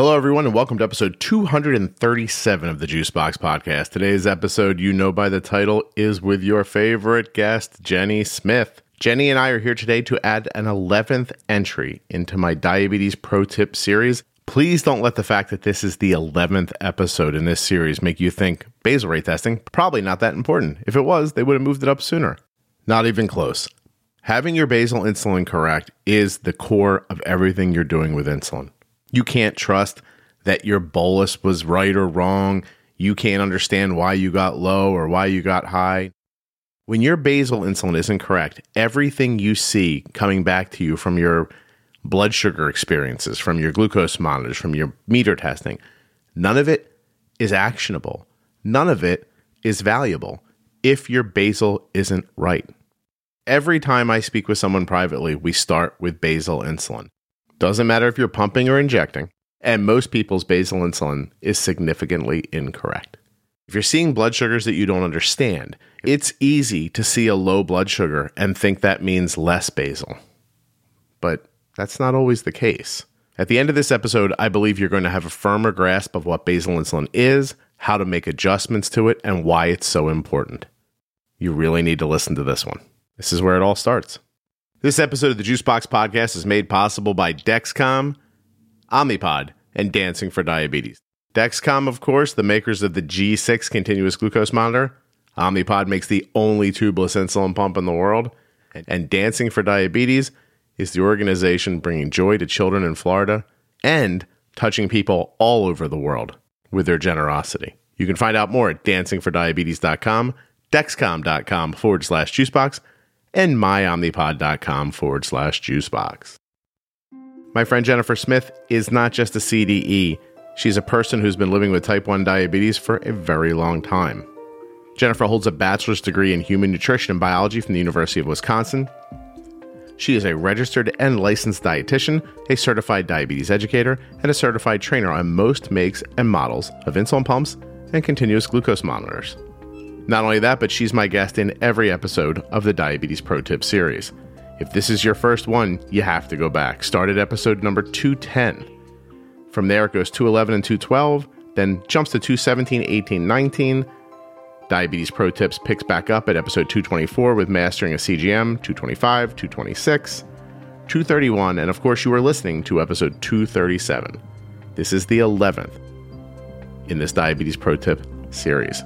Hello, everyone, and welcome to episode 237 of the Juicebox Podcast. Today's episode, you know by the title, is with your favorite guest, Jenny Smith. Jenny and I are here today to add an 11th entry into my Diabetes Pro Tip series. Please don't let the fact that this is the 11th episode in this series make you think basal rate testing probably not that important. If it was, they would have moved it up sooner. Not even close. Having your basal insulin correct is the core of everything you're doing with insulin. You can't trust that your bolus was right or wrong. You can't understand why you got low or why you got high. When your basal insulin isn't correct, everything you see coming back to you from your blood sugar experiences, from your glucose monitors, from your meter testing, none of it is actionable. None of it is valuable if your basal isn't right. Every time I speak with someone privately, we start with basal insulin. Doesn't matter if you're pumping or injecting, and most people's basal insulin is significantly incorrect. If you're seeing blood sugars that you don't understand, it's easy to see a low blood sugar and think that means less basal. But that's not always the case. At the end of this episode, I believe you're going to have a firmer grasp of what basal insulin is, how to make adjustments to it, and why it's so important. You really need to listen to this one. This is where it all starts. This episode of the Juicebox Podcast is made possible by Dexcom, Omnipod, and Dancing for Diabetes. Dexcom, of course, the makers of the G6 continuous glucose monitor. Omnipod makes the only tubeless insulin pump in the world. And Dancing for Diabetes is the organization bringing joy to children in Florida and touching people all over the world with their generosity. You can find out more at dancingfordiabetes.com, dexcom.com forward slash juicebox, and myomnipod.com forward slash juicebox. My friend Jennifer Smith is not just a CDE, she's a person who's been living with type 1 diabetes for a very long time. Jennifer holds a bachelor's degree in human nutrition and biology from the University of Wisconsin. She is a registered and licensed dietitian, a certified diabetes educator, and a certified trainer on most makes and models of insulin pumps and continuous glucose monitors. Not only that, but she's my guest in every episode of the Diabetes Pro Tip series. If this is your first one, you have to go back. Start at episode number 210. From there, it goes 211 and 212, then jumps to 217, 18, 19. Diabetes Pro Tips picks back up at episode 224 with Mastering a CGM, 225, 226, 231, and of course, you are listening to episode 237. This is the 11th in this Diabetes Pro Tip series.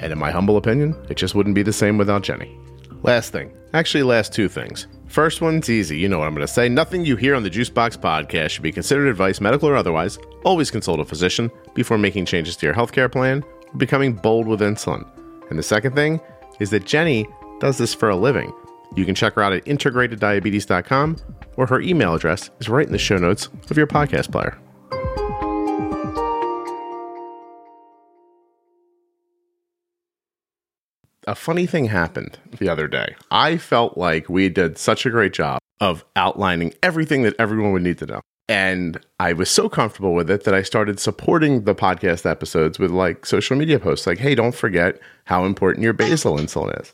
And in my humble opinion, it just wouldn't be the same without Jenny. Last thing, actually, last two things. First one's easy. You know what I'm going to say. Nothing you hear on the Juicebox podcast should be considered advice, medical or otherwise. Always consult a physician before making changes to your healthcare plan or becoming bold with insulin. And the second thing is that Jenny does this for a living. You can check her out at integrateddiabetes.com or her email address is right in the show notes of your podcast player. A funny thing happened the other day. I felt like we did such a great job of outlining everything that everyone would need to know. And I was so comfortable with it that I started supporting the podcast episodes with like social media posts like, hey, don't forget how important your basal insulin is.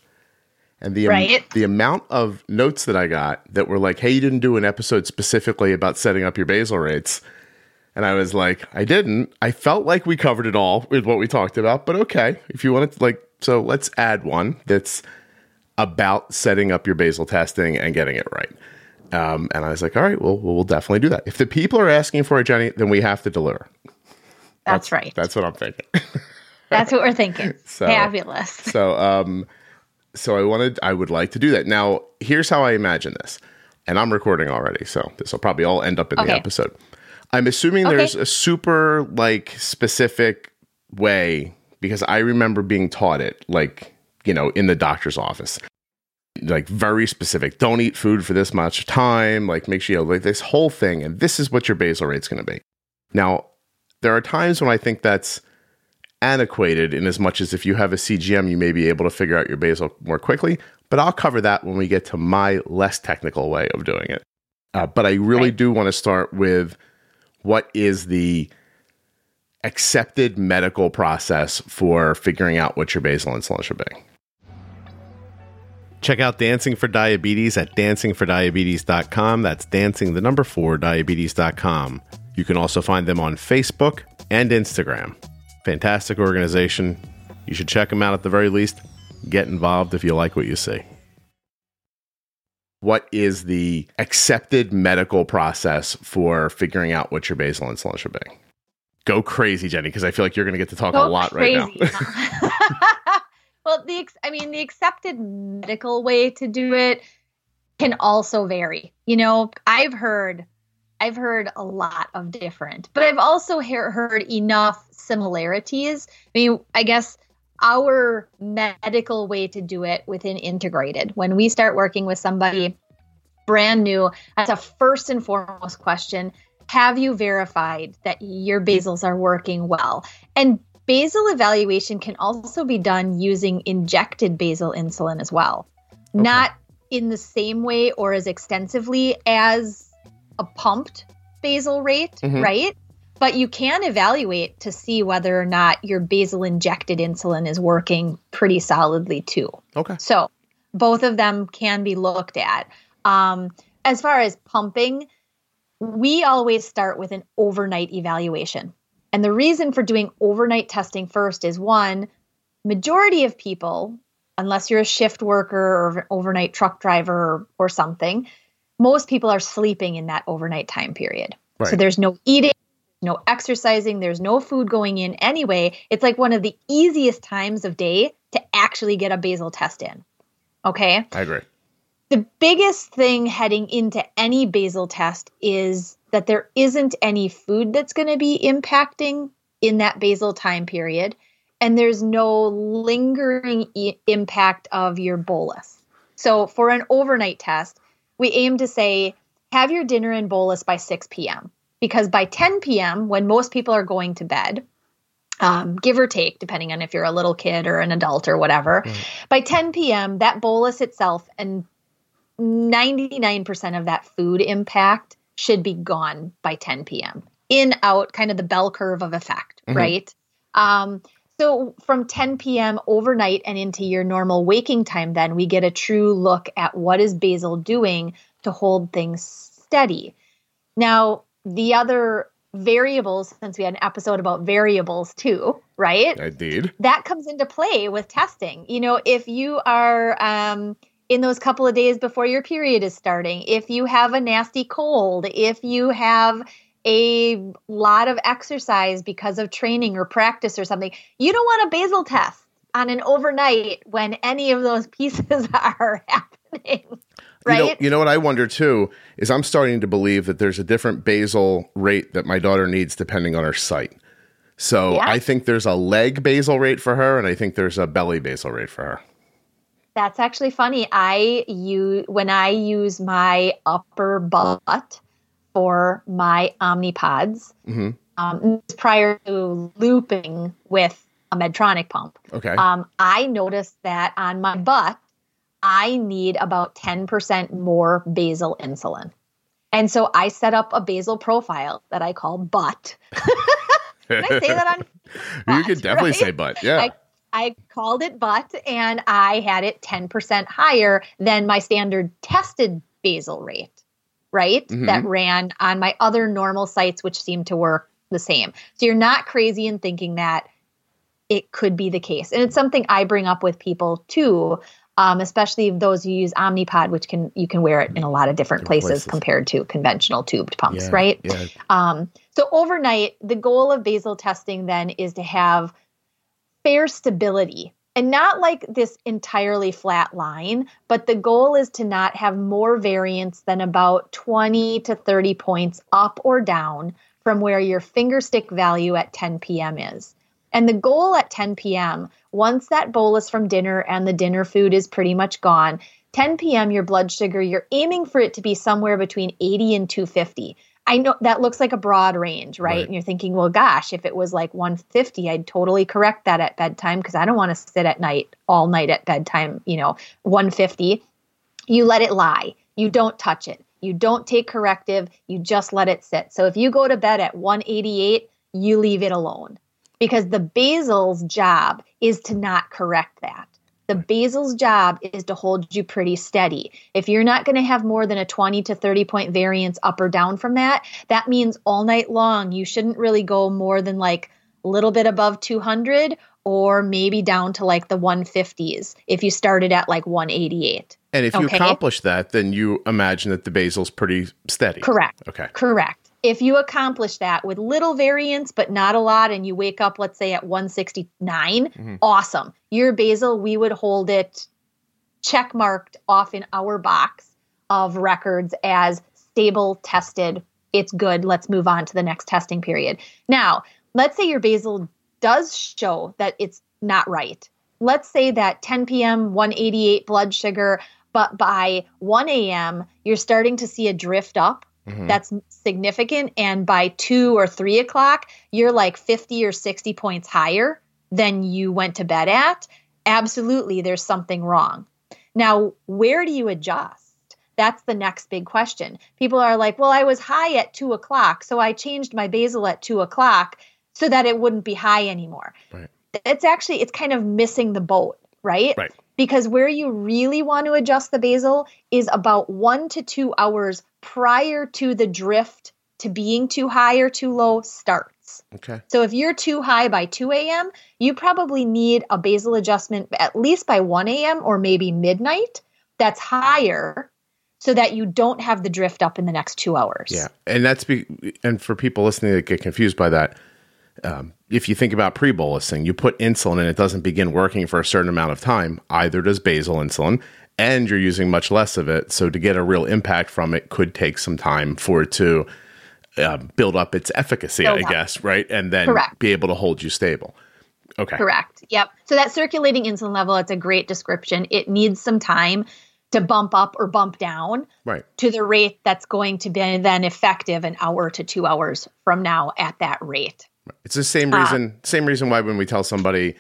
And the, right. the amount of notes that I got that were like, hey, you didn't do an episode specifically about setting up your basal rates. And I was like, I didn't. I felt like we covered it all with what we talked about, but okay. If you want to like so let's add one that's about setting up your basal testing and getting it right. Um, and I was like, all right, well, we'll definitely do that. If the people are asking for it, Jenny, then we have to deliver. That's, that's right. That's what I'm thinking. that's what we're thinking. So, Fabulous. So, um, so I wanted, I would like to do that. Now, here's how I imagine this, and I'm recording already, so this will probably all end up in okay. the episode. I'm assuming okay. there's a super like specific way because I remember being taught it like, you know, in the doctor's office. Like very specific. Don't eat food for this much time. Like make sure you know, like this whole thing. And this is what your basal rate's going to be. Now, there are times when I think that's antiquated in as much as if you have a CGM, you may be able to figure out your basal more quickly. But I'll cover that when we get to my less technical way of doing it. Uh, but I really right. do want to start with what is the accepted medical process for figuring out what your basal insulin should be. Check out Dancing for Diabetes at dancingfordiabetes.com. That's dancing the number four diabetes.com. You can also find them on Facebook and Instagram. Fantastic organization. You should check them out at the very least. Get involved if you like what you see. What is the accepted medical process for figuring out what your basal insulin should be? Go crazy, Jenny, because I feel like you're going to get to talk Go a lot crazy. right now. well, the I mean, the accepted medical way to do it can also vary. You know, I've heard I've heard a lot of different, but I've also he- heard enough similarities. I mean, I guess our medical way to do it within integrated, when we start working with somebody brand new, that's a first and foremost question. Have you verified that your basals are working well? And basal evaluation can also be done using injected basal insulin as well. Okay. Not in the same way or as extensively as a pumped basal rate, mm-hmm. right? But you can evaluate to see whether or not your basal injected insulin is working pretty solidly too. Okay. So both of them can be looked at. Um, as far as pumping, we always start with an overnight evaluation. And the reason for doing overnight testing first is one, majority of people, unless you're a shift worker or an overnight truck driver or, or something, most people are sleeping in that overnight time period. Right. So there's no eating, no exercising, there's no food going in anyway. It's like one of the easiest times of day to actually get a basal test in. Okay? I agree. The biggest thing heading into any basal test is that there isn't any food that's going to be impacting in that basal time period and there's no lingering e- impact of your bolus. So for an overnight test, we aim to say, have your dinner and bolus by 6 p.m. Because by 10 p.m., when most people are going to bed, um, give or take, depending on if you're a little kid or an adult or whatever, by 10 p.m., that bolus itself and 99% of that food impact should be gone by 10 p.m. In, out, kind of the bell curve of effect, mm-hmm. right? Um, so from 10 p.m. overnight and into your normal waking time, then we get a true look at what is basal doing to hold things steady. Now, the other variables, since we had an episode about variables too, right? Indeed. That comes into play with testing. You know, if you are um, in those couple of days before your period is starting, if you have a nasty cold, if you have a lot of exercise because of training or practice or something, you don't want a basal test on an overnight when any of those pieces are happening. Right? You know, you know what I wonder too is I'm starting to believe that there's a different basal rate that my daughter needs depending on her site. So yeah. I think there's a leg basal rate for her, and I think there's a belly basal rate for her. That's actually funny. I use when I use my upper butt for my Omnipods mm-hmm. um, prior to looping with a Medtronic pump. Okay. Um, I noticed that on my butt, I need about 10% more basal insulin. And so I set up a basal profile that I call butt. Can I say that on? Butt, you could definitely right? say butt. Yeah. I, I called it butt and I had it 10% higher than my standard tested basal rate right? Mm-hmm. That ran on my other normal sites, which seemed to work the same. So you're not crazy in thinking that it could be the case. And it's something I bring up with people too. Um, especially those who use Omnipod, which can you can wear it in a lot of different places, places, compared to conventional tubed pumps, yeah, right? Yeah. Um, so overnight, the goal of basal testing then is to have fair stability and not like this entirely flat line, but the goal is to not have more variance than about 20 to 30 points up or down from where your finger stick value at 10 p.m. is. And the goal at 10 p.m., once that bolus from dinner and the dinner food is pretty much gone, 10 p.m., your blood sugar, you're aiming for it to be somewhere between 80 and 250. I know that looks like a broad range, right? right? And you're thinking, well, gosh, if it was like 150, I'd totally correct that at bedtime because I don't want to sit at night all night at bedtime, you know, 150. You let it lie. You don't touch it. You don't take corrective. You just let it sit. So if you go to bed at 188, you leave it alone because the basal's job is to not correct that. The basal's job is to hold you pretty steady. If you're not going to have more than a 20 to 30 point variance up or down from that, that means all night long you shouldn't really go more than like a little bit above 200 or maybe down to like the 150s if you started at like 188. And if you accomplish that, then you imagine that the basal's pretty steady. Correct. Okay. Correct. If you accomplish that with little variance, but not a lot, and you wake up, let's say, at 169, mm-hmm. awesome. Your basal we would hold it check marked off in our box of records as stable, tested. It's good. Let's move on to the next testing period. Now, let's say your basal does show that it's not right. Let's say that 10 p.m., 188 blood sugar, but by 1 a.m., you're starting to see a drift up. Mm-hmm. That's significant. And by two or three o'clock, you're like 50 or 60 points higher than you went to bed at. Absolutely, there's something wrong. Now, where do you adjust? That's the next big question. People are like, well, I was high at two o'clock, so I changed my basal at two o'clock so that it wouldn't be high anymore. Right. It's actually it's kind of missing the boat, right? Right. Because where you really want to adjust the basal is about one to two hours prior to the drift to being too high or too low starts. Okay. So if you're too high by 2 a.m., you probably need a basal adjustment at least by 1 a.m. or maybe midnight that's higher so that you don't have the drift up in the next two hours. Yeah. And that's be, and for people listening that get confused by that, um, if you think about pre bolusing, you put insulin and it doesn't begin working for a certain amount of time, either does basal insulin, and you're using much less of it. So to get a real impact from it could take some time for it to uh, build up its efficacy, build I up. guess, right? And then Correct. be able to hold you stable. Okay. Correct. Yep. So that circulating insulin level, it's a great description. It needs some time to bump up or bump down right. to the rate that's going to be then effective an hour to two hours from now at that rate. It's the same uh, reason uh, same reason why when we tell somebody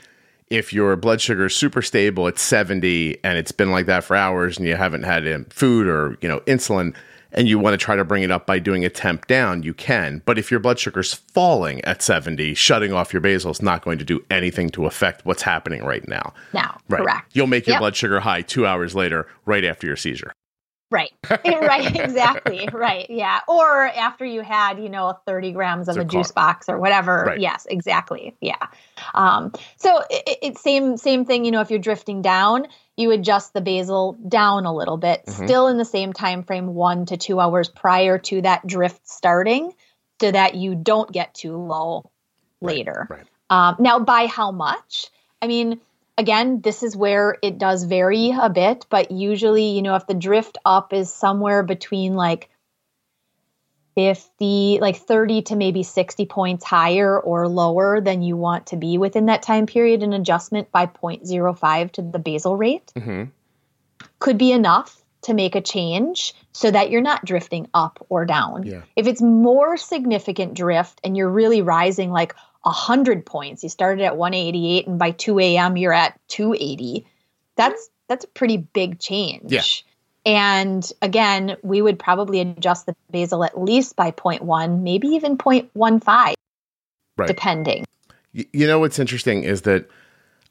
if your blood sugar is super stable at 70 and it's been like that for hours and you haven't had um, food or you know insulin and you want to try to bring it up by doing a temp down, you can. But if your blood sugar's falling at 70, shutting off your basal is not going to do anything to affect what's happening right now. Now, right. correct. You'll make your yep. blood sugar high two hours later, right after your seizure. Right. right. Exactly. Right. Yeah. Or after you had, you know, 30 grams of a, a juice box or whatever. Right. Yes. Exactly. Yeah. Um, so it's it, same same thing. You know, if you're drifting down, you adjust the basal down a little bit, mm-hmm. still in the same time frame, one to two hours prior to that drift starting, so that you don't get too low later. Right. right. Um, now, by how much? I mean, again, this is where it does vary a bit, but usually, you know, if the drift up is somewhere between like 50, like 30 to maybe 60 points higher or lower than you want to be within that time period, an adjustment by 0.05 to the basal rate mm-hmm. could be enough to make a change so that you're not drifting up or down. Yeah. If it's more significant drift and you're really rising like 100 points. You started at 188 and by 2 a.m. you're at 280. That's that's a pretty big change. Yeah. And again, we would probably adjust the basal at least by 0.1, maybe even 0.15, right. depending. You know what's interesting is that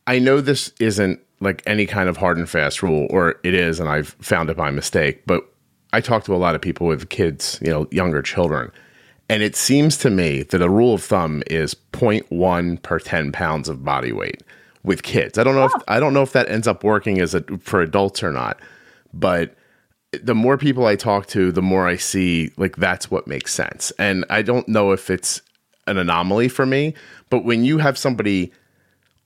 I know this isn't like any kind of hard and fast rule, or it is, and I've found it by mistake, but I talk to a lot of people with kids, you know, younger children, and it seems to me that a rule of thumb is 0.1 per 10 pounds of body weight with kids. I don't know oh. if I don't know if that ends up working as a for adults or not, but the more people I talk to, the more I see like that's what makes sense. And I don't know if it's an anomaly for me, but when you have somebody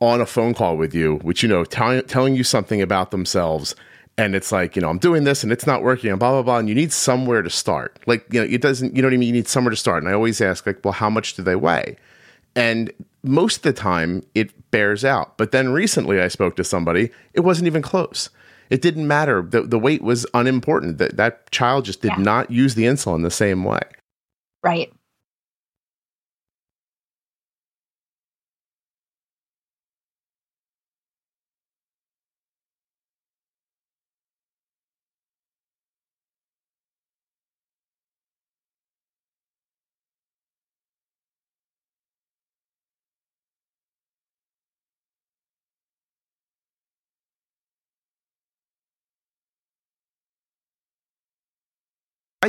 on a phone call with you, which you know t- telling you something about themselves and it's like you know i'm doing this and it's not working and blah blah blah and you need somewhere to start. Like you know it doesn't you know what i mean? You need somewhere to start. And i always ask like well how much do they weigh? And most of the time it bears out. But then recently i spoke to somebody it wasn't even close. It didn't matter. The, the weight was unimportant. That that child just did yeah. not use the insulin the same way. Right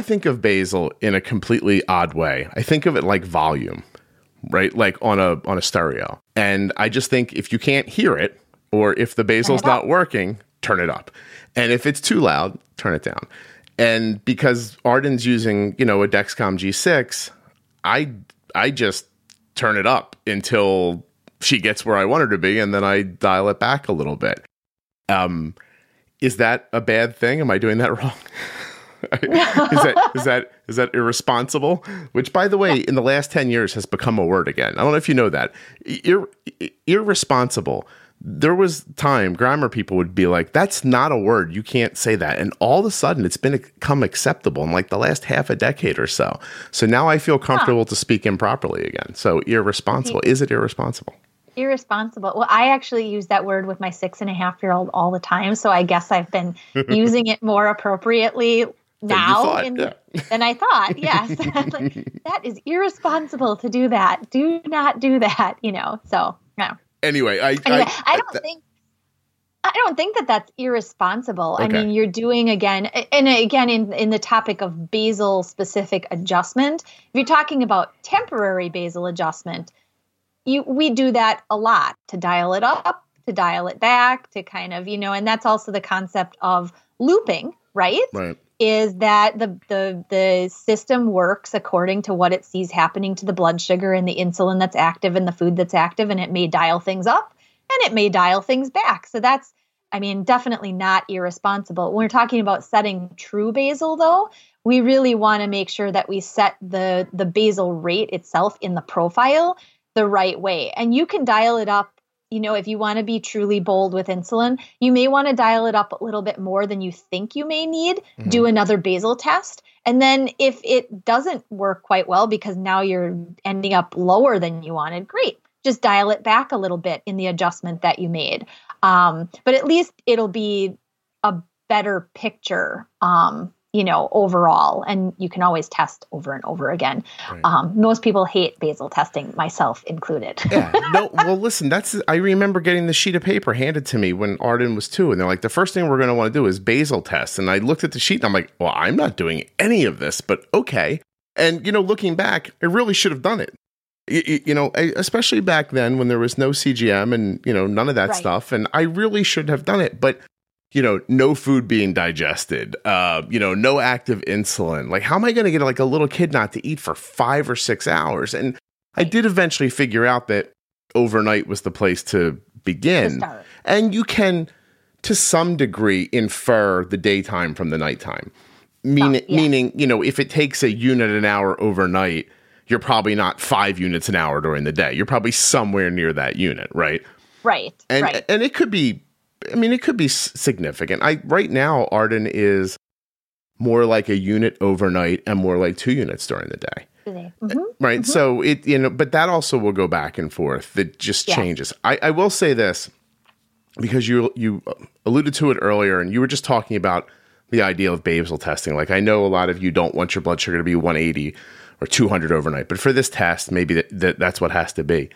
I think of basal in a completely odd way. I think of it like volume, right? Like on a on a stereo. And I just think if you can't hear it or if the basal's not working, turn it up. And if it's too loud, turn it down. And because Arden's using, you know, a Dexcom G6, I I just turn it up until she gets where I want her to be and then I dial it back a little bit. Um is that a bad thing? Am I doing that wrong? is that is that is that irresponsible? Which, by the way, in the last ten years has become a word again. I don't know if you know that. Ir- irresponsible. There was time grammar people would be like, "That's not a word. You can't say that." And all of a sudden, it's been become acceptable in like the last half a decade or so. So now I feel comfortable huh. to speak improperly again. So irresponsible. Is it irresponsible? irresponsible. Well, I actually use that word with my six and a half year old all the time. So I guess I've been using it more appropriately now in, yeah. than I thought. Yes. like, that is irresponsible to do that. Do not do that, you know. So, no. Anyway, I anyway, I, I don't I, think I don't think that that's irresponsible. Okay. I mean, you're doing again, and again, in, in the topic of basal specific adjustment, if you're talking about temporary basal adjustment, you we do that a lot to dial it up, to dial it back, to kind of, you know, and that's also the concept of looping, right? Right is that the, the the system works according to what it sees happening to the blood sugar and the insulin that's active and the food that's active and it may dial things up and it may dial things back. So that's i mean definitely not irresponsible. When we're talking about setting true basal though we really want to make sure that we set the the basal rate itself in the profile the right way. And you can dial it up you know, if you want to be truly bold with insulin, you may want to dial it up a little bit more than you think you may need. Mm-hmm. Do another basal test. And then if it doesn't work quite well because now you're ending up lower than you wanted, great. Just dial it back a little bit in the adjustment that you made. Um, but at least it'll be a better picture um, you know, overall. And you can always test over and over again. Right. Um, most people hate basal testing, myself included. yeah. No, well, listen, that's, I remember getting the sheet of paper handed to me when Arden was two. And they're like, the first thing we're going to want to do is basal test. And I looked at the sheet and I'm like, well, I'm not doing any of this, but okay. And, you know, looking back, I really should have done it. You, you know, especially back then when there was no CGM and, you know, none of that right. stuff. And I really should have done it. But, you know, no food being digested, uh, you know, no active insulin. Like, how am I going to get like a little kid not to eat for five or six hours? And I did eventually figure out that overnight was the place to begin. To and you can, to some degree, infer the daytime from the nighttime. Mean, oh, yeah. Meaning, you know, if it takes a unit an hour overnight, you're probably not five units an hour during the day. You're probably somewhere near that unit, right? Right. And right. and it could be I mean, it could be significant. I right now, Arden is more like a unit overnight and more like two units during the day. Mm-hmm. Right. Mm-hmm. So it you know, but that also will go back and forth. It just yeah. changes. I, I will say this because you you alluded to it earlier, and you were just talking about the idea of basal testing. Like I know a lot of you don't want your blood sugar to be 180 or 200 overnight, but for this test, maybe that, that that's what has to be.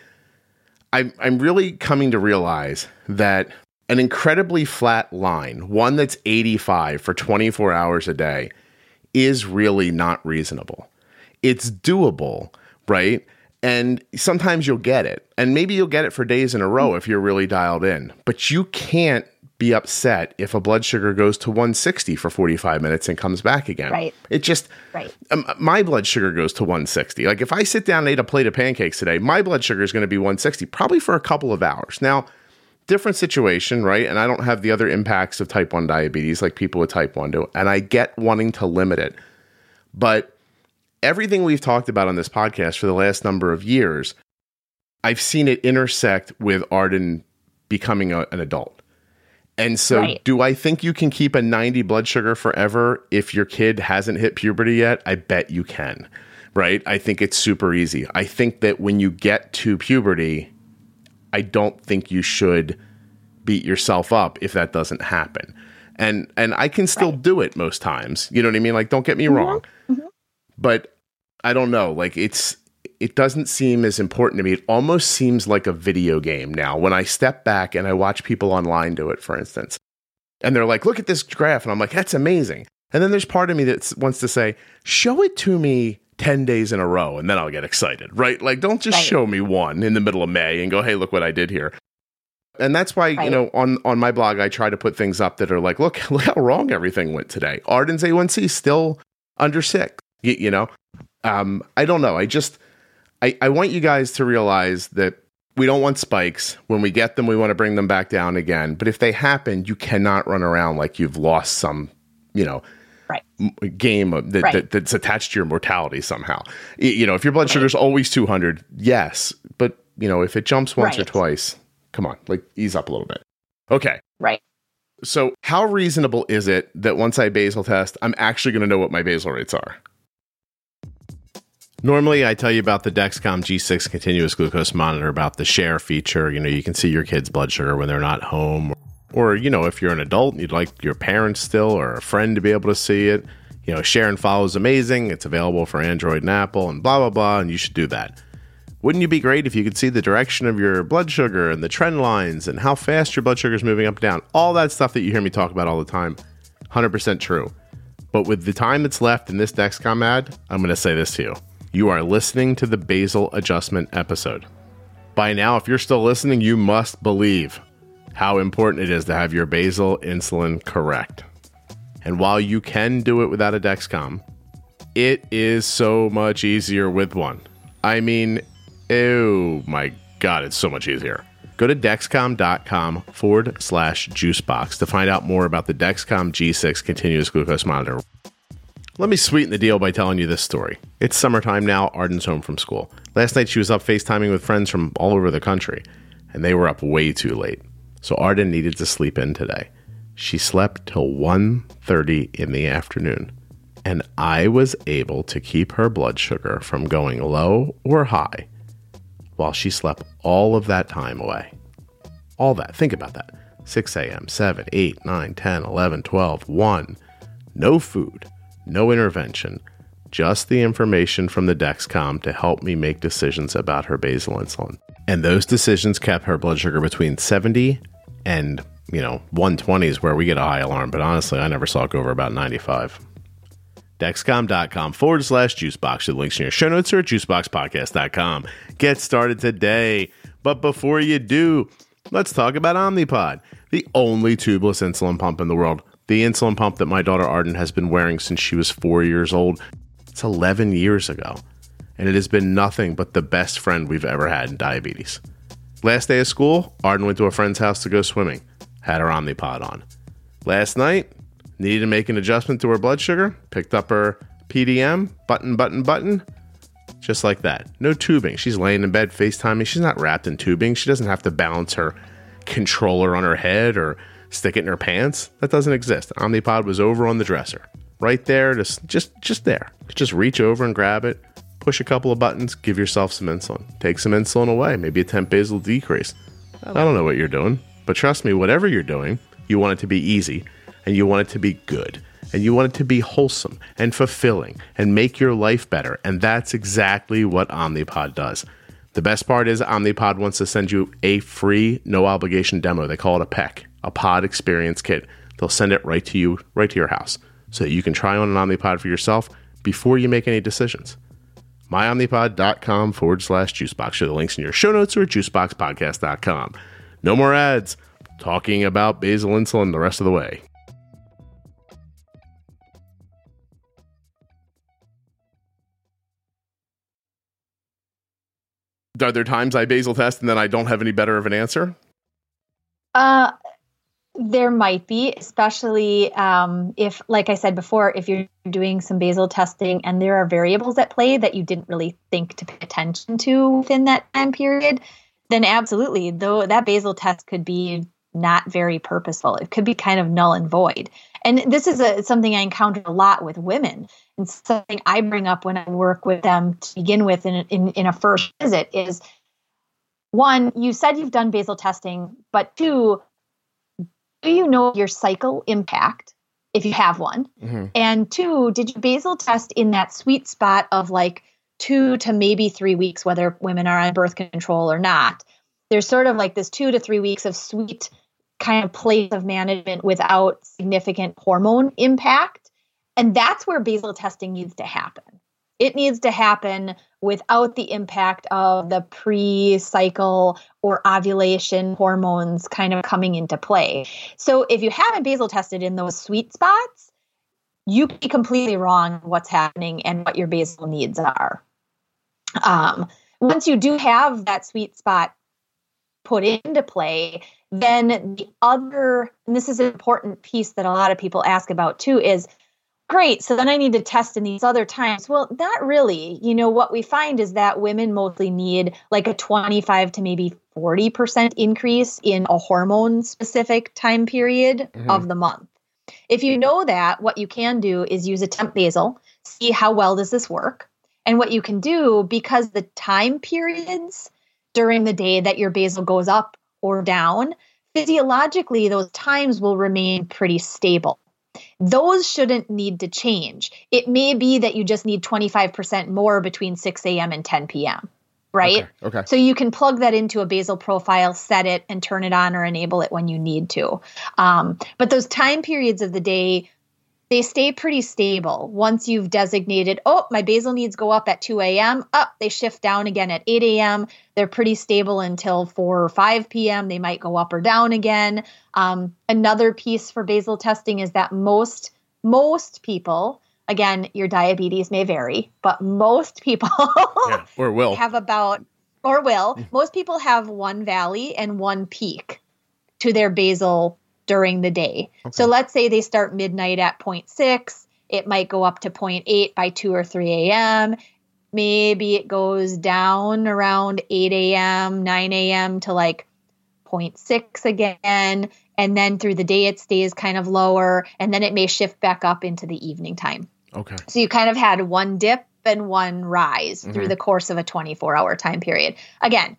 I'm I'm really coming to realize that an incredibly flat line, one that's 85 for 24 hours a day, is really not reasonable. It's doable, right? And sometimes you'll get it. And maybe you'll get it for days in a row if you're really dialed in. But you can't be upset if a blood sugar goes to 160 for 45 minutes and comes back again. Right. It just, right. Um, my blood sugar goes to 160. Like if I sit down and ate a plate of pancakes today, my blood sugar is going to be 160, probably for a couple of hours. Now, different situation, right? And I don't have the other impacts of type 1 diabetes like people with type 1 do. And I get wanting to limit it. But everything we've talked about on this podcast for the last number of years, I've seen it intersect with Arden becoming a, an adult. And so, right. do I think you can keep a 90 blood sugar forever if your kid hasn't hit puberty yet? I bet you can, right? I think it's super easy. I think that when you get to puberty, I don't think you should beat yourself up if that doesn't happen. And and I can still right. do it most times. You know what I mean? Like don't get me mm-hmm. wrong. Mm-hmm. But I don't know, like it's it doesn't seem as important to me. It almost seems like a video game now when I step back and I watch people online do it, for instance. And they're like, look at this graph. And I'm like, that's amazing. And then there's part of me that wants to say, show it to me 10 days in a row and then I'll get excited, right? Like, don't just right. show me one in the middle of May and go, hey, look what I did here. And that's why, right. you know, on, on my blog, I try to put things up that are like, look, look how wrong everything went today. Arden's A1C still under six, you, you know? Um, I don't know. I just, I, I want you guys to realize that we don't want spikes. When we get them, we want to bring them back down again. But if they happen, you cannot run around like you've lost some, you know, right. game that, right. that, that's attached to your mortality somehow. You know, if your blood right. sugar is always 200, yes. But, you know, if it jumps once or twice, come on, like ease up a little bit. Okay. Right. So, how reasonable is it that once I basal test, I'm actually going to know what my basal rates are? Normally, I tell you about the Dexcom G6 continuous glucose monitor, about the share feature. You know, you can see your kid's blood sugar when they're not home. Or, you know, if you're an adult and you'd like your parents still or a friend to be able to see it, you know, share and follow is amazing. It's available for Android and Apple and blah, blah, blah, and you should do that. Wouldn't you be great if you could see the direction of your blood sugar and the trend lines and how fast your blood sugar is moving up and down? All that stuff that you hear me talk about all the time. 100% true. But with the time that's left in this Dexcom ad, I'm going to say this to you. You are listening to the basal adjustment episode. By now, if you're still listening, you must believe how important it is to have your basal insulin correct. And while you can do it without a Dexcom, it is so much easier with one. I mean, oh my God, it's so much easier. Go to dexcom.com forward slash juicebox to find out more about the Dexcom G6 continuous glucose monitor. Let me sweeten the deal by telling you this story. It's summertime now, Arden's home from school. Last night she was up FaceTiming with friends from all over the country, and they were up way too late. So Arden needed to sleep in today. She slept till 1:30 in the afternoon, and I was able to keep her blood sugar from going low or high while she slept all of that time away. All that. Think about that. 6 a.m., 7, 8, 9, 10, 11, 12, 1. No food no intervention, just the information from the Dexcom to help me make decisions about her basal insulin. And those decisions kept her blood sugar between 70 and, you know, 120 is where we get a high alarm, but honestly, I never saw it go over about 95. Dexcom.com forward slash juicebox. The links in your show notes or at juiceboxpodcast.com. Get started today. But before you do, let's talk about Omnipod, the only tubeless insulin pump in the world the insulin pump that my daughter Arden has been wearing since she was four years old. It's 11 years ago, and it has been nothing but the best friend we've ever had in diabetes. Last day of school, Arden went to a friend's house to go swimming, had her Omnipod on. Last night, needed to make an adjustment to her blood sugar, picked up her PDM, button, button, button, just like that. No tubing. She's laying in bed FaceTiming. She's not wrapped in tubing. She doesn't have to balance her controller on her head or stick it in her pants. That doesn't exist. Omnipod was over on the dresser, right there, just just just there. Just reach over and grab it, push a couple of buttons, give yourself some insulin. Take some insulin away, maybe a temp basal decrease. I don't know what you're doing, but trust me, whatever you're doing, you want it to be easy and you want it to be good and you want it to be wholesome and fulfilling and make your life better. And that's exactly what Omnipod does. The best part is Omnipod wants to send you a free, no obligation demo. They call it a PEK a pod experience kit. They'll send it right to you, right to your house, so that you can try on an Omnipod for yourself before you make any decisions. MyOmnipod.com forward slash juicebox. Show the links in your show notes or at juiceboxpodcast.com. No more ads. Talking about basal insulin the rest of the way. Are there times I basal test and then I don't have any better of an answer? Uh, there might be, especially um, if, like I said before, if you're doing some basal testing and there are variables at play that you didn't really think to pay attention to within that time period, then absolutely, though that basal test could be not very purposeful. It could be kind of null and void. And this is a, something I encounter a lot with women, and something I bring up when I work with them to begin with in, in, in a first visit is one, you said you've done basal testing, but two, do you know your cycle impact if you have one? Mm-hmm. And two, did you basal test in that sweet spot of like two to maybe three weeks, whether women are on birth control or not? There's sort of like this two to three weeks of sweet kind of place of management without significant hormone impact. And that's where basal testing needs to happen. It needs to happen without the impact of the pre cycle or ovulation hormones kind of coming into play. So if you haven't basal tested in those sweet spots, you can be completely wrong what's happening and what your basal needs are. Um, once you do have that sweet spot put into play, then the other, and this is an important piece that a lot of people ask about too, is great. So then I need to test in these other times. Well, not really. You know, what we find is that women mostly need like a 25 to maybe 40% increase in a hormone specific time period mm-hmm. of the month. If you know that, what you can do is use a temp basal, see how well does this work. And what you can do, because the time periods during the day that your basal goes up or down, physiologically, those times will remain pretty stable. Those shouldn't need to change. It may be that you just need 25% more between 6 a.m. and 10 p.m right? Okay, okay. So you can plug that into a basal profile, set it, and turn it on or enable it when you need to. Um, but those time periods of the day, they stay pretty stable. Once you've designated, oh, my basal needs go up at 2 a.m., up, they shift down again at 8 a.m. They're pretty stable until 4 or 5 p.m. They might go up or down again. Um, another piece for basal testing is that most most people again, your diabetes may vary, but most people yeah, or will have about or will. Mm. Most people have one valley and one peak to their basal during the day. Okay. So let's say they start midnight at 0.6, it might go up to 0.8 by 2 or 3 a.m. Maybe it goes down around 8 a.m., 9 a.m. to like 0.6 again. And then through the day, it stays kind of lower. And then it may shift back up into the evening time. Okay. So you kind of had one dip and one rise mm-hmm. through the course of a 24 hour time period. Again,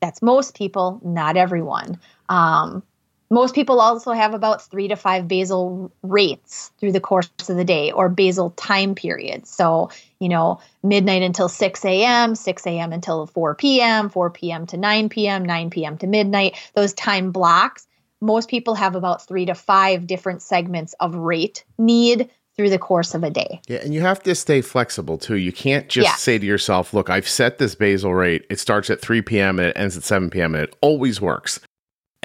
that's most people, not everyone. Um, most people also have about three to five basal rates through the course of the day or basal time periods. So, you know, midnight until 6 a.m., 6 a.m. until 4 p.m., 4 p.m. to 9 p.m., 9 p.m. to midnight, those time blocks. Most people have about three to five different segments of rate need through the course of a day. Yeah, and you have to stay flexible too. You can't just yeah. say to yourself, look, I've set this basal rate. It starts at 3 p.m. and it ends at 7 p.m. and it always works.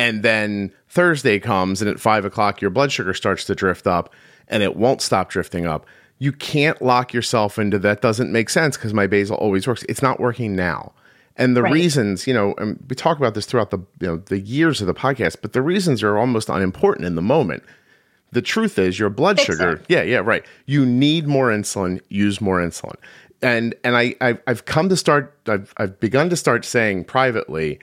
And then Thursday comes and at 5 o'clock, your blood sugar starts to drift up and it won't stop drifting up. You can't lock yourself into that doesn't make sense because my basal always works. It's not working now. And the right. reasons, you know, and we talk about this throughout the you know the years of the podcast, but the reasons are almost unimportant in the moment the truth is your blood Fix sugar it. yeah yeah right you need more insulin use more insulin and and I I've, I've come to start I've, I've begun to start saying privately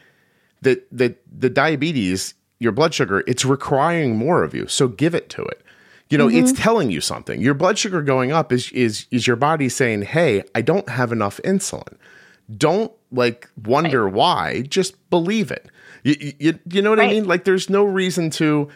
that that the diabetes your blood sugar it's requiring more of you. So give it to it. You know mm-hmm. it's telling you something. Your blood sugar going up is is is your body saying hey i don't have enough insulin. Don't like wonder right. why. Just believe it. You, you, you know what right. i mean? Like there's no reason to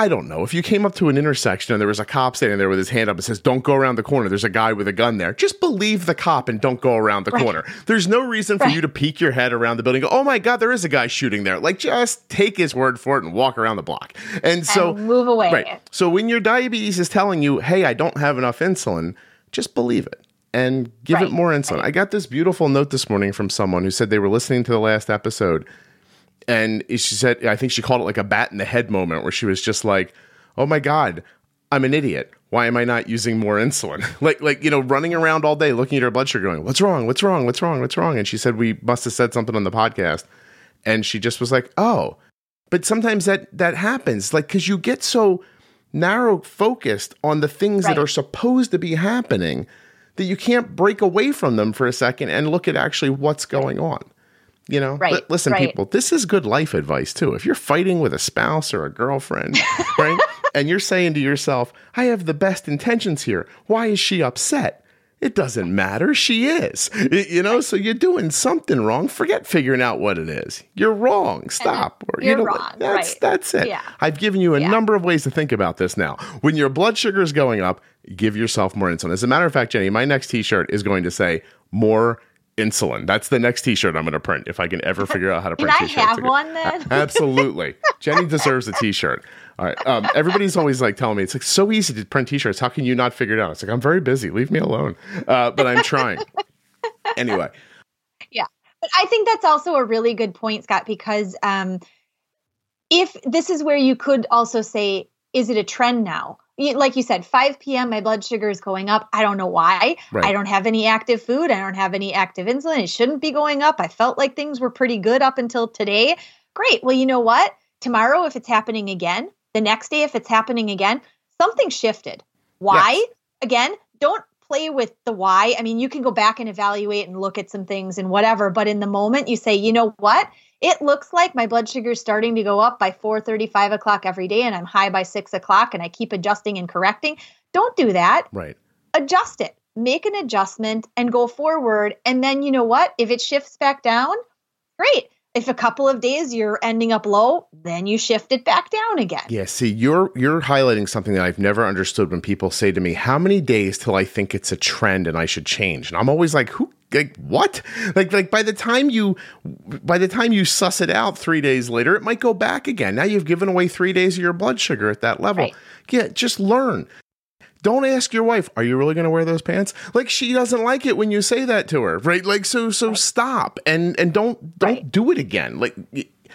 I don't know. If you came up to an intersection and there was a cop standing there with his hand up and says, Don't go around the corner, there's a guy with a gun there, just believe the cop and don't go around the right. corner. There's no reason for right. you to peek your head around the building go, Oh my God, there is a guy shooting there. Like, just take his word for it and walk around the block. And so, and move away. Right. So, when your diabetes is telling you, Hey, I don't have enough insulin, just believe it and give right. it more insulin. I got this beautiful note this morning from someone who said they were listening to the last episode and she said i think she called it like a bat in the head moment where she was just like oh my god i'm an idiot. Why am i not using more insulin? Like like you know running around all day looking at her blood sugar going what's wrong? What's wrong? What's wrong? What's wrong? And she said we must have said something on the podcast. And she just was like oh. But sometimes that that happens like because you get so narrow focused on the things right. that are supposed to be happening that you can't break away from them for a second and look at actually what's going on you know, right, L- listen, right. people, this is good life advice too. If you're fighting with a spouse or a girlfriend, right, and you're saying to yourself, I have the best intentions here. Why is she upset? It doesn't matter. She is. You know, so you're doing something wrong. Forget figuring out what it is. You're wrong. Stop. Or, you're you know, wrong. That's, right. that's it. Yeah. I've given you a yeah. number of ways to think about this now. When your blood sugar is going up, give yourself more insulin. As a matter of fact, Jenny, my next t shirt is going to say more insulin. That's the next T-shirt I'm going to print if I can ever figure out how to print. Can I t-shirts have again. one then? Absolutely, Jenny deserves a T-shirt. All right. Um, everybody's always like telling me it's like so easy to print T-shirts. How can you not figure it out? It's like I'm very busy. Leave me alone. Uh, but I'm trying. anyway, Yeah, But I think that's also a really good point, Scott, because um, if this is where you could also say, is it a trend now? Like you said, 5 p.m., my blood sugar is going up. I don't know why. Right. I don't have any active food. I don't have any active insulin. It shouldn't be going up. I felt like things were pretty good up until today. Great. Well, you know what? Tomorrow, if it's happening again, the next day, if it's happening again, something shifted. Why? Yes. Again, don't play with the why. I mean, you can go back and evaluate and look at some things and whatever, but in the moment you say, you know what? It looks like my blood sugar is starting to go up by 4 5 o'clock every day, and I'm high by 6 o'clock, and I keep adjusting and correcting. Don't do that. right. Adjust it. Make an adjustment and go forward. And then, you know what? If it shifts back down, great. If a couple of days you're ending up low, then you shift it back down again. Yeah, see, you're you're highlighting something that I've never understood when people say to me, "How many days till I think it's a trend and I should change?" And I'm always like, "Who like what?" Like like by the time you by the time you suss it out 3 days later, it might go back again. Now you've given away 3 days of your blood sugar at that level. Right. Yeah, just learn. Don't ask your wife, "Are you really going to wear those pants?" Like she doesn't like it when you say that to her, right? Like so so stop and and don't don't Right. do it again. Like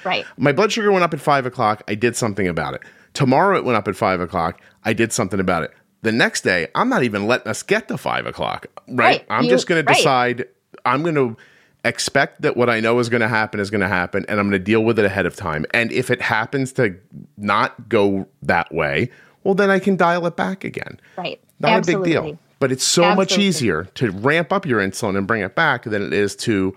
Right. my blood sugar went up at five o'clock. I did something about it. Tomorrow it went up at five o'clock. I did something about it. The next day, I'm not even letting us get to five o'clock. Right. Right. I'm You- just going to decide. I'm going to expect that what I know is going to happen is going to happen, and I'm going to deal with it ahead of time. And if it happens to not go that way, well, then I can dial it back again. Right. Not Absolutely. a big deal. But it's so much easier to ramp up your insulin and bring it back than it is to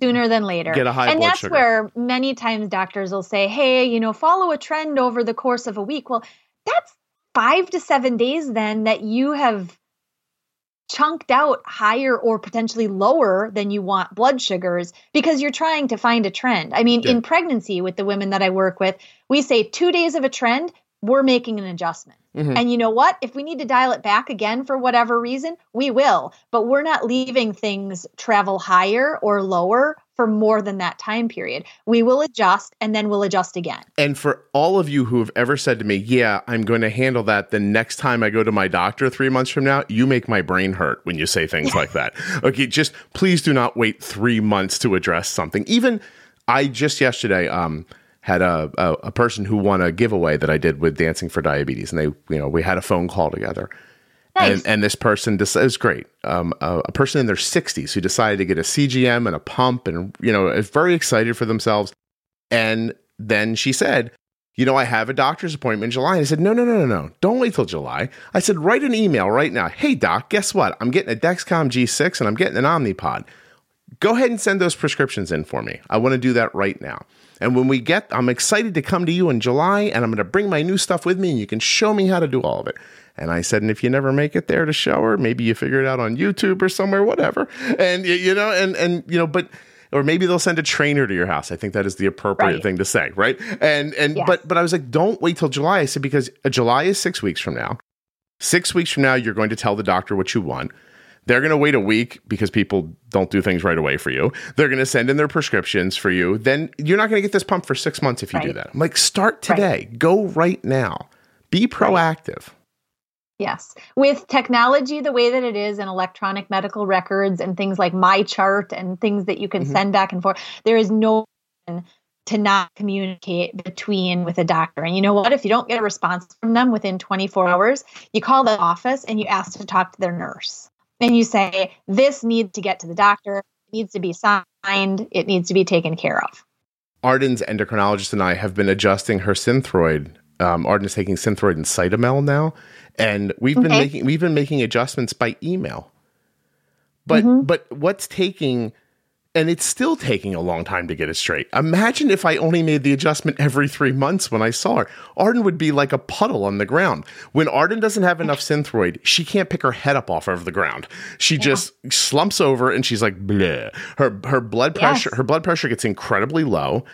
sooner than later. Get a high and blood that's sugar. where many times doctors will say, "Hey, you know, follow a trend over the course of a week." Well, that's 5 to 7 days then that you have chunked out higher or potentially lower than you want blood sugars because you're trying to find a trend. I mean, Yeah. in pregnancy with the women that I work with, we say 2 days of a trend, we're making an adjustment. Mhm. And you know what? If we need to dial it back again for whatever reason, we will. But we're not leaving things travel higher or lower for more than that time period. We will adjust and then we'll adjust again. And for all of you who have ever said to me, Yeah, I'm going to handle that the next time I go to my doctor three months from now, you make my brain hurt when you say things like that. Okay, just please do not wait three months to address something. Even I just yesterday um, had a, a, a person who won a giveaway that I did with Dancing for Diabetes, and they, you know, we had a phone call together. Nice. And, and this person, is great. Um, a, a person in their 60s who decided to get a CGM and a pump and, you know, is very excited for themselves. And then she said, You know, I have a doctor's appointment in July. And I said, No, no, no, no, no. Don't wait till July. I said, Write an email right now. Hey, doc, guess what? I'm getting a Dexcom G6 and I'm getting an Omnipod. Go ahead and send those prescriptions in for me. I want to do that right now. And when we get, I'm excited to come to you in July and I'm going to bring my new stuff with me and you can show me how to do all of it. And I said, and if you never make it there to show her, maybe you figure it out on YouTube or somewhere, whatever. And you know, and and you know, but or maybe they'll send a trainer to your house. I think that is the appropriate Right. thing to say, right? And and Yes. but but I was like, don't wait till July. I said because uh, July is six weeks from now. Six weeks from now, you're going to tell the doctor what you want. They're going to wait a week because people don't do things right away for you. They're going to send in their prescriptions for you. Then you're not going to get this pump for six months if you do that. I'm like, start today. Go right now. Be proactive. Yes. With technology the way that it is and electronic medical records and things like my chart and things that you can Mhm. send back and forth, there is no reason to not communicate between with a doctor. And you know what? If you don't get a response from them within 24 hours, you call the office and you ask to talk to their nurse. And you say, this needs to get to the doctor, it needs to be signed, it needs to be taken care of. Arden's endocrinologist and I have been adjusting her Synthroid. Um, Arden is taking Synthroid and Cytomel now, and we've been making we've been making adjustments by email. But Mhm. but what's taking, and it's still taking a long time to get it straight. Imagine if I only made the adjustment every three months when I saw her. Arden would be like a puddle on the ground. When Arden doesn't have enough Synthroid, she can't pick her head up off of the ground. She just slumps over and she's like bleh. Her her blood pressure Yes. her blood pressure gets incredibly low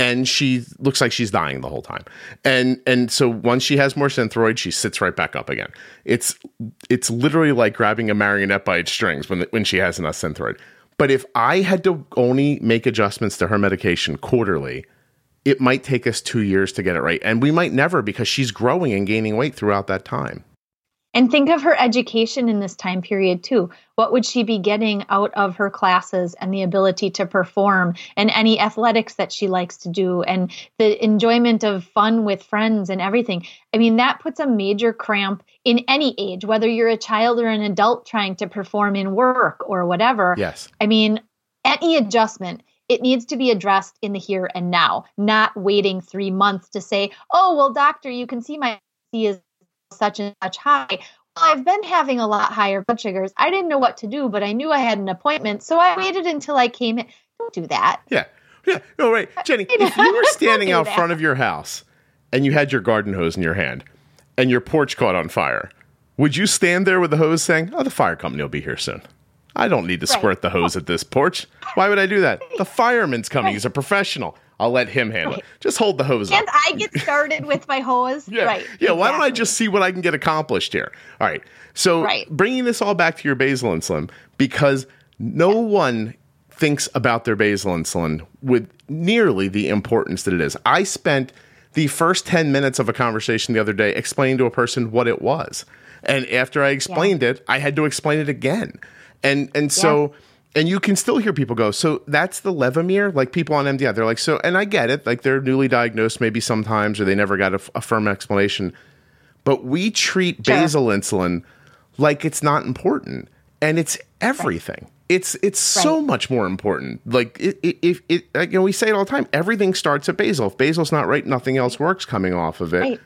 and she looks like she's dying the whole time. And and so once she has more synthroid, she sits right back up again. It's it's literally like grabbing a marionette by its strings when when she has enough synthroid. But if I had to only make adjustments to her medication quarterly, it might take us two years to get it right. And we might never because she's growing and gaining weight throughout that time. And think of her education in this time period too. What would she be getting out of her classes and the ability to perform and any athletics that she likes to do and the enjoyment of fun with friends and everything? I mean, that puts a major cramp in any age, whether you're a child or an adult trying to perform in work or whatever. Yes. I mean, any adjustment it needs to be addressed in the here and now, not waiting three months to say, oh, well, doctor, you can see my C is such and such high. Well, I've been having a lot higher blood sugars. I didn't know what to do, but I knew I had an appointment. So I waited until I came in. Don't do that. Yeah. Yeah. No, right. Jenny, if you were standing out front of your house and you had your garden hose in your hand and your porch caught on fire, would you stand there with the hose saying, oh, the fire company will be here soon? I don't need to right. squirt the hose at this porch. Why would I do that? The fireman's coming. He's a professional. I'll let him handle right. it. Just hold the hose Can't up. I get started with my hose? yeah. Right. Yeah. Exactly. Why don't I just see what I can get accomplished here? All right. So right. bringing this all back to your basal insulin, because no yeah. one thinks about their basal insulin with nearly the importance that it is. I spent the first 10 minutes of a conversation the other day explaining to a person what it was. And after I explained yeah. it, I had to explain it again. And and so yeah. And you can still hear people go, so that's the Levemir? Like people on MDI, they're like, so and I get it, like they're newly diagnosed maybe sometimes or they never got a, a firm explanation. But we treat sure. basal insulin like it's not important. And it's everything. Right. It's it's right. so much more important. Like if it, it, it, you know, we say it all the time. Everything starts at basal. If basal's not right, nothing else works coming off of it. Right.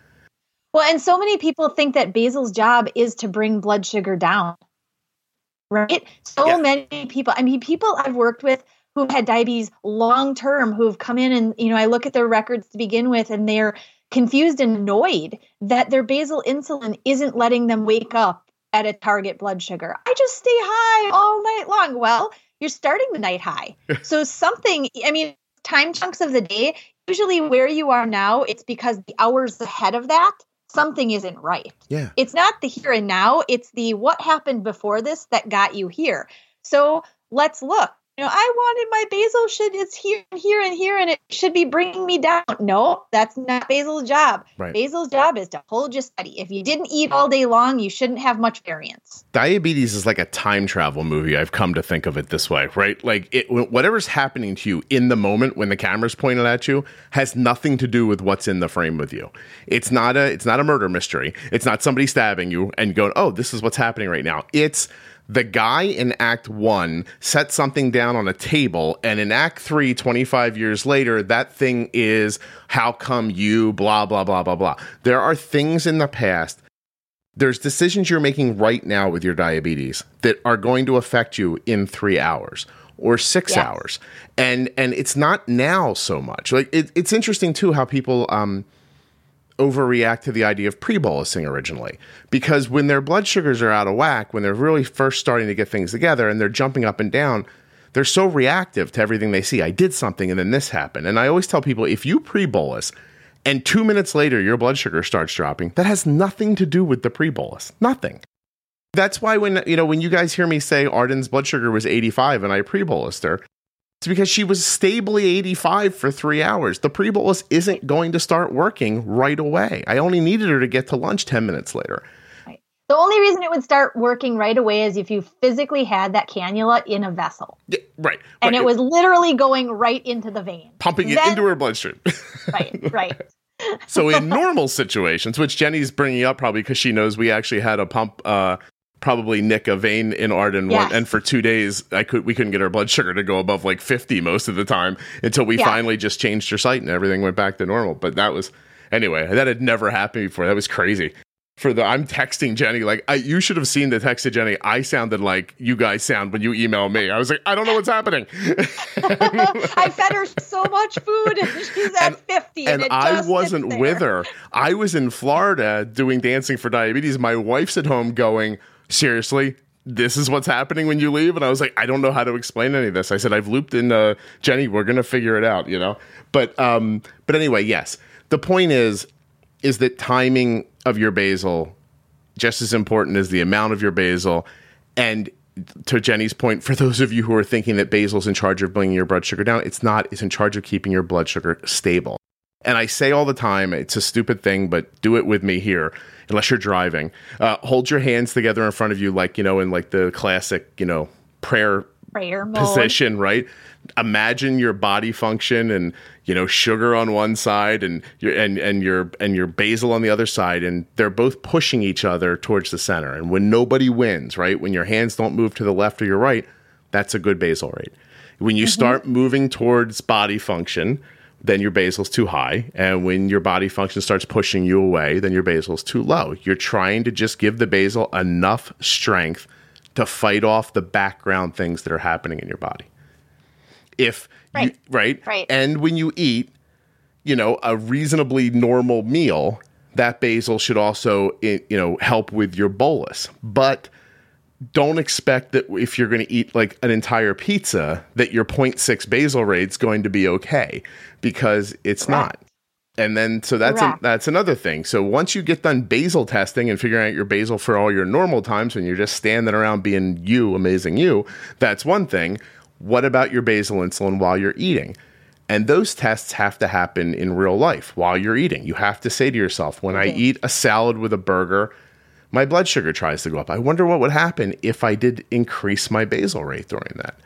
Well, and so many people think that basal's job is to bring blood sugar down right? So yeah. many people, I mean, people I've worked with who've had diabetes long term who've come in and, you know, I look at their records to begin with and they're confused and annoyed that their basal insulin isn't letting them wake up at a target blood sugar. I just stay high all night long. Well, you're starting the night high. so something, I mean, time chunks of the day, usually where you are now, it's because the hours ahead of that something isn't right. Yeah. It's not the here and now, it's the what happened before this that got you here. So let's look you know, I wanted my basal should it's here and here and here and it should be bringing me down. No, that's not Basal's job. Right. Basal's job is to hold you steady. If you didn't eat all day long, you shouldn't have much variance. Diabetes is like a time travel movie. I've come to think of it this way, right? Like it, whatever's happening to you in the moment when the camera's pointed at you has nothing to do with what's in the frame with you. It's not a it's not a murder mystery. It's not somebody stabbing you and going, "Oh, this is what's happening right now." It's the guy in Act One set something down on a table, and in Act Three, 25 years later, that thing is how come you, blah, blah, blah, blah, blah. There are things in the past. There's decisions you're making right now with your diabetes that are going to affect you in three hours or six yes. hours. And and it's not now so much. Like it, it's interesting too how people um overreact to the idea of pre-bolusing originally. Because when their blood sugars are out of whack when they're really first starting to get things together and they're jumping up and down they're so reactive to everything they see. I did something and then this happened. And i always tell people if you pre-bolus and 2 minutes later your blood sugar starts dropping that has nothing to do with the pre-bolus. Nothing. That's why when you know when you guys hear me say Arden's blood sugar was 85 and I pre-bolused her it's because she was stably 85 for three hours. The pre bolus isn't going to start working right away. I only needed her to get to lunch 10 minutes later. Right. The only reason it would start working right away is if you physically had that cannula in a vessel. Yeah, right. And it was literally going right into the vein, pumping then, it into her bloodstream. right, right. so in normal situations, which Jenny's bringing up probably because she knows we actually had a pump uh, probably nick a vein in Arden yes. one, and for two days I could we couldn't get our blood sugar to go above like 50 most of the time until we yeah. finally just changed her site and everything went back to normal. But that was anyway, that had never happened before. That was crazy. For the I'm texting Jenny like I, you should have seen the text to Jenny. I sounded like you guys sound when you email me. I was like I don't know what's happening. I fed her so much food and she's at and, 50 and, and I wasn't with her. I was in Florida doing dancing for diabetes. My wife's at home going seriously, this is what's happening when you leave? And i was like i don't know how to explain any of this. I said i've looped in uh, jenny we're gonna figure it out you know? But um but anyway yes. The point is is that timing of your basal just as important as the amount of your basal. And to Jenny's point, for those of you who are thinking that basal's in charge of bringing your blood sugar down, it's not. It's in charge of keeping your blood sugar stable. And I say all the time, it's a stupid thing, but do it with me here, unless you're driving. Uh, hold your hands together in front of you, like, you know, in like the classic, you know, prayer prayer mode. position, right? Imagine your body function and you know sugar on one side and your and and your and your basal on the other side, and they're both pushing each other towards the center. And when nobody wins, right? When your hands don't move to the left or your right, that's a good basal rate. When you mm-hmm. start moving towards body function, then your basal's too high. And when your body function starts pushing you away, then your basal's too low. You're trying to just give the basal enough strength to fight off the background things that are happening in your body. If right, you, right, right, and when you eat, you know, a reasonably normal meal, that basal should also, you know, help with your bolus. But don't expect that if you're going to eat like an entire pizza, that your 0.6 basal rate's going to be okay because it's Correct. not. And then, so that's a, that's another thing. So once you get done basal testing and figuring out your basal for all your normal times when you're just standing around being you, amazing you, that's one thing. What about your basal insulin while you're eating? And those tests have to happen in real life while you're eating. You have to say to yourself, when I eat a salad with a burger, my blood sugar tries to go up. I wonder what would happen if I did increase my basal rate during that.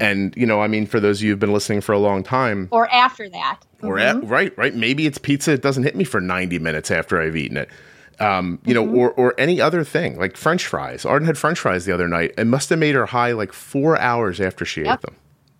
And, you know, I mean, for those of you who've been listening for a long time. Or after that. Or mm-hmm. at, right, right. Maybe it's pizza. It doesn't hit me for 90 minutes after I've eaten it. Um, you mm-hmm. know, or, or any other thing like French fries. Arden had French fries the other night. It must have made her high like four hours after she yep. ate them.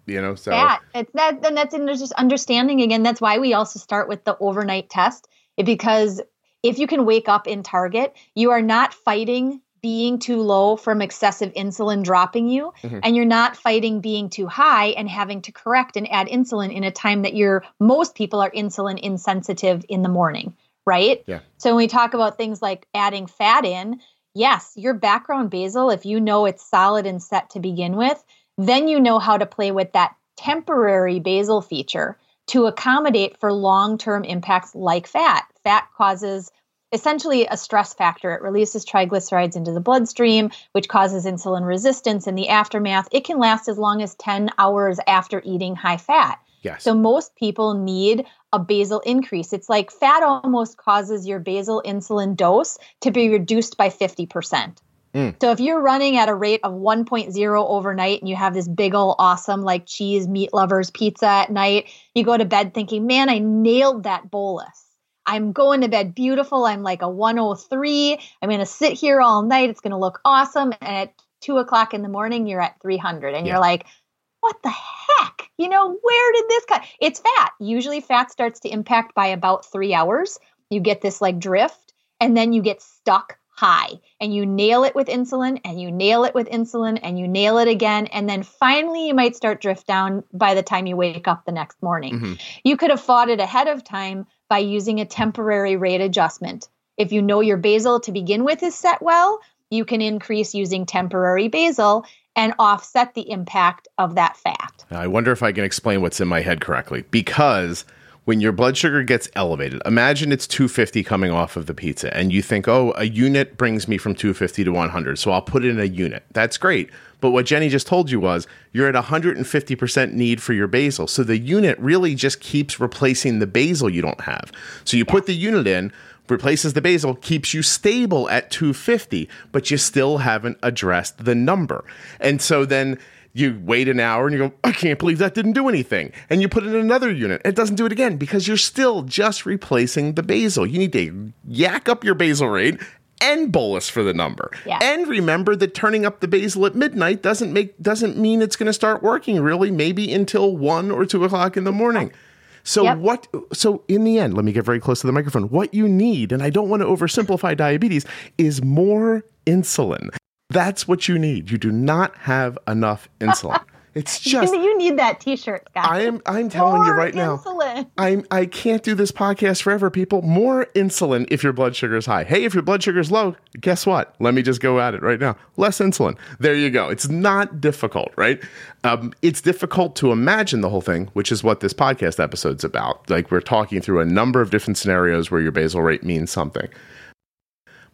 You know, so that it's that, and that's in just understanding again. That's why we also start with the overnight test, because if you can wake up in target, you are not fighting being too low from excessive insulin dropping you mm-hmm. and you're not fighting being too high and having to correct and add insulin in a time that you're most people are insulin insensitive in the morning right? Yeah. So when we talk about things like adding fat in yes your background basal if you know it's solid and set to begin with then you know how to play with that temporary basal feature to accommodate for long-term impacts like fat fat causes essentially a stress factor. It releases triglycerides into the bloodstream, which causes insulin resistance in the aftermath. It can last as long as 10 hours after eating high fat. Yes. So most people need a basal increase. It's like fat almost causes your basal insulin dose to be reduced by 50%. Mm. So if you're running at a rate of 1.0 overnight and you have this big old awesome like cheese meat lovers pizza at night, you go to bed thinking, "Man, I nailed that bolus." I'm going to bed beautiful. I'm like a 103. I'm going to sit here all night. It's going to look awesome. And at two o'clock in the morning, you're at 300. And yeah. you're like, what the heck? You know, where did this come? It's fat. Usually, fat starts to impact by about three hours. You get this like drift, and then you get stuck high and you nail it with insulin and you nail it with insulin and you nail it again and then finally you might start drift down by the time you wake up the next morning mm-hmm. you could have fought it ahead of time by using a temporary rate adjustment. If you know your basal to begin with is set well, you can increase using temporary basal and offset the impact of that fat. I wonder if I can explain what's in my head correctly. Because when your blood sugar gets elevated, imagine it's 250 coming off of the pizza, and you think, oh, a unit brings me from 250 to 100, so I'll put in a unit. That's great. But what Jenny just told you was you're at 150% need for your basal. So the unit really just keeps replacing the basal you don't have. So you put the unit in, replaces the basal, keeps you stable at 250, but you still haven't addressed the number. And so then you wait an hour and you go, I can't believe that didn't do anything. And you put in another unit. It doesn't do it again because you're still just replacing the basal. You need to yak up your basal rate and bolus for the number. Yeah. And remember that turning up the basal at midnight doesn't make doesn't mean it's going to start working really. Maybe until one or two o'clock in the morning. So yep. what? So in the end, let me get very close to the microphone. What you need, and I don't want to oversimplify diabetes, is more insulin. That's what you need. You do not have enough insulin. It's just you need that T-shirt, guys. I am. I'm telling More you right insulin. now. I'm. I can't do this podcast forever, people. More insulin if your blood sugar is high. Hey, if your blood sugar is low, guess what? Let me just go at it right now. Less insulin. There you go. It's not difficult, right? Um, it's difficult to imagine the whole thing, which is what this podcast episode's about. Like we're talking through a number of different scenarios where your basal rate means something.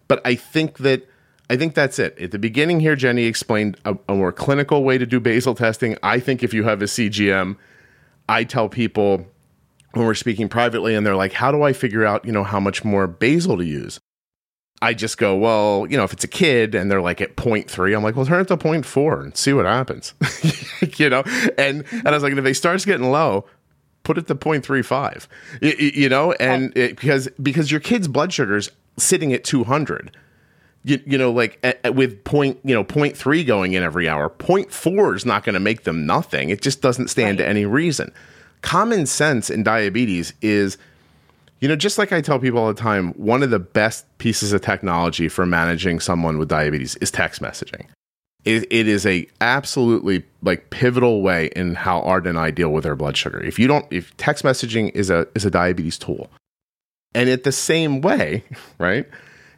But I think that I think that's it. At the beginning here, Jenny explained a, a, more clinical way to do basal testing. I think if you have a CGM, I tell people when we're speaking privately and they're like, how do I figure out, you know, how much more basal to use? I just go, well, you know, if it's a kid and they're like at 0.3, I'm like, well, turn it to 0.4 and see what happens, you know? And, and I was like, if they starts getting low, put it to 0.35, you, you know? And it, because, because your kid's blood sugar's sitting at 200 you, you know, like at, at with point, you know, point three going in every hour, point four is not going to make them nothing. It just doesn't stand right. to any reason. Common sense in diabetes is, you know, just like I tell people all the time, one of the best pieces of technology for managing someone with diabetes is text messaging. It, it is a absolutely like pivotal way in how Arden and I deal with our blood sugar. If you don't, if text messaging is a is a diabetes tool, and at the same way, right?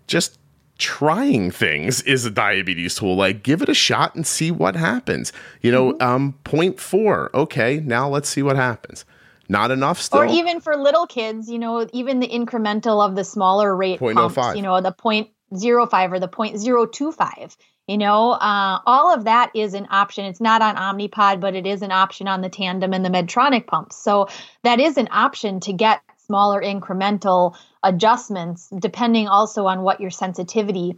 Just trying things is a diabetes tool. Like, give it a shot and see what happens. You know, mm-hmm. um, point four. Okay, now let's see what happens. Not enough still. Or even for little kids, you know, even the incremental of the smaller rate 0. pumps, you know, the 0.05 or the 0.025. You know, uh, all of that is an option. It's not on Omnipod, but it is an option on the Tandem and the Medtronic pumps. So that is an option to get smaller incremental adjustments depending also on what your sensitivity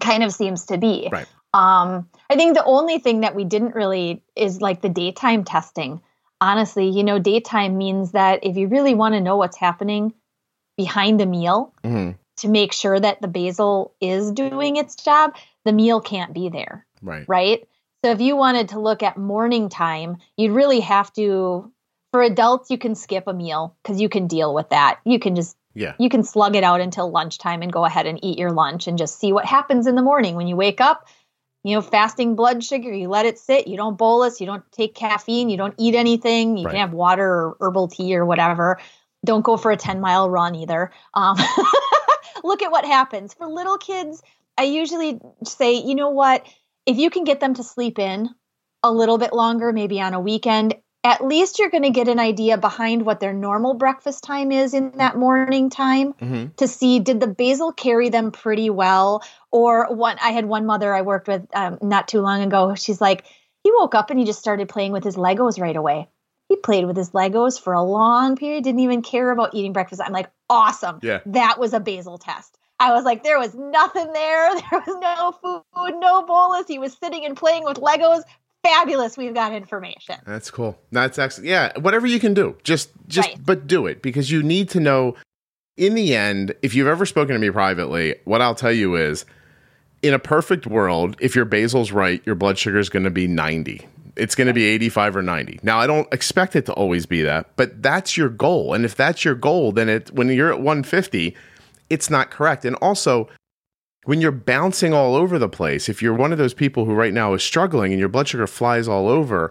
kind of seems to be. Right. Um, I think the only thing that we didn't really is like the daytime testing. Honestly, you know, daytime means that if you really want to know what's happening behind the meal mm-hmm. to make sure that the basal is doing its job, the meal can't be there. Right. Right. So if you wanted to look at morning time, you'd really have to for adults, you can skip a meal because you can deal with that. You can just yeah. You can slug it out until lunchtime and go ahead and eat your lunch and just see what happens in the morning when you wake up. You know, fasting blood sugar, you let it sit, you don't bolus, you don't take caffeine, you don't eat anything, you right. can have water or herbal tea or whatever. Don't go for a 10 mile run either. Um, look at what happens. For little kids, I usually say, you know what? If you can get them to sleep in a little bit longer, maybe on a weekend, at least you're going to get an idea behind what their normal breakfast time is in that morning time mm-hmm. to see did the basal carry them pretty well or one i had one mother i worked with um, not too long ago she's like he woke up and he just started playing with his legos right away he played with his legos for a long period didn't even care about eating breakfast i'm like awesome yeah that was a basal test I was like, there was nothing there. There was no food, no bolus. He was sitting and playing with Legos fabulous we've got information. That's cool. That's actually yeah whatever you can do. Just just right. but do it because you need to know in the end if you've ever spoken to me privately what i'll tell you is in a perfect world if your basal's right your blood sugar is going to be 90 it's going to be 85 or 90 now i don't expect it to always be that but that's your goal. And if that's your goal then it when you're at 150 it's not correct. And also when you're bouncing all over the place, if you're one of those people who right now is struggling and your blood sugar flies all over,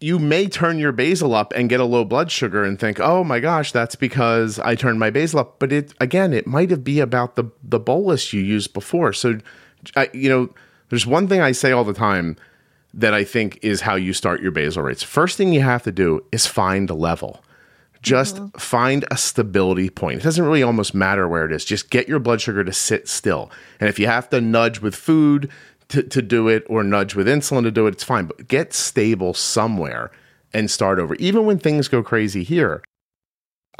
you may turn your basal up and get a low blood sugar and think, "Oh my gosh, that's because I turned my basal up." But it again, it might have be about the the bolus you used before. So, I, you know, there's one thing I say all the time that I think is how you start your basal rates. First thing you have to do is find a level. Just mm-hmm. find a stability point. It doesn't really almost matter where it is. Just get your blood sugar to sit still. And if you have to nudge with food to, to do it or nudge with insulin to do it, it's fine. But get stable somewhere and start over. Even when things go crazy here,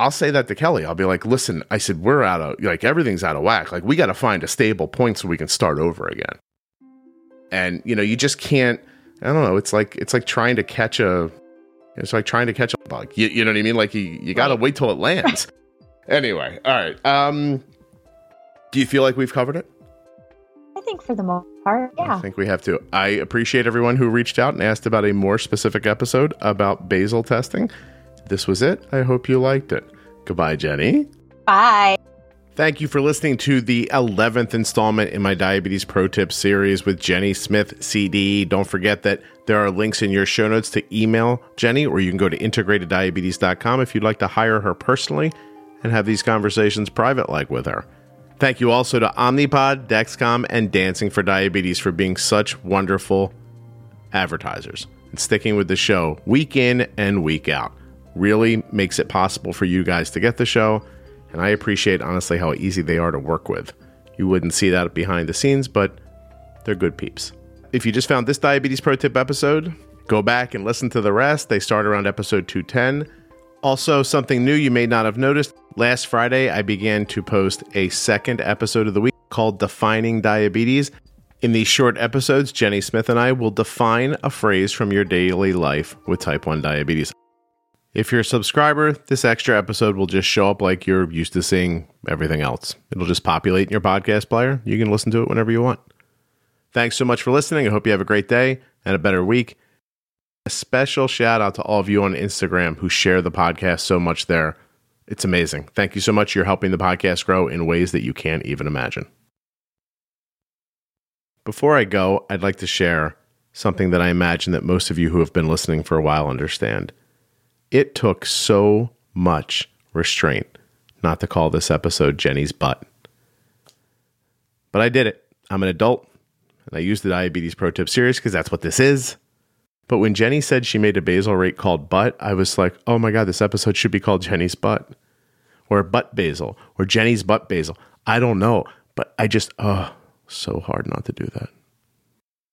I'll say that to Kelly. I'll be like, listen, I said, we're out of, like, everything's out of whack. Like, we got to find a stable point so we can start over again. And, you know, you just can't, I don't know. It's like, it's like trying to catch a, it's like trying to catch a bug. You, you know what I mean? Like you, you got to wait till it lands. anyway, all right. Um, do you feel like we've covered it? I think for the most part, yeah. I think we have to. I appreciate everyone who reached out and asked about a more specific episode about basal testing. This was it. I hope you liked it. Goodbye, Jenny. Bye. Thank you for listening to the 11th installment in my Diabetes Pro Tips series with Jenny Smith, CD. Don't forget that there are links in your show notes to email Jenny, or you can go to integrateddiabetes.com if you'd like to hire her personally and have these conversations private like with her. Thank you also to Omnipod, Dexcom, and Dancing for Diabetes for being such wonderful advertisers and sticking with the show week in and week out. Really makes it possible for you guys to get the show and I appreciate honestly how easy they are to work with. You wouldn't see that behind the scenes, but they're good peeps. If you just found this Diabetes Pro Tip episode, go back and listen to the rest. They start around episode 210. Also, something new you may not have noticed last Friday, I began to post a second episode of the week called Defining Diabetes. In these short episodes, Jenny Smith and I will define a phrase from your daily life with type 1 diabetes. If you're a subscriber, this extra episode will just show up like you're used to seeing everything else. It'll just populate in your podcast player. You can listen to it whenever you want. Thanks so much for listening. I hope you have a great day and a better week. A special shout out to all of you on Instagram who share the podcast so much there. It's amazing. Thank you so much. You're helping the podcast grow in ways that you can't even imagine. Before I go, I'd like to share something that I imagine that most of you who have been listening for a while understand. It took so much restraint not to call this episode Jenny's butt. But I did it. I'm an adult and I use the Diabetes Pro Tip series because that's what this is. But when Jenny said she made a basal rate called butt, I was like, oh my God, this episode should be called Jenny's butt or butt basal or Jenny's butt basal. I don't know, but I just, oh, so hard not to do that.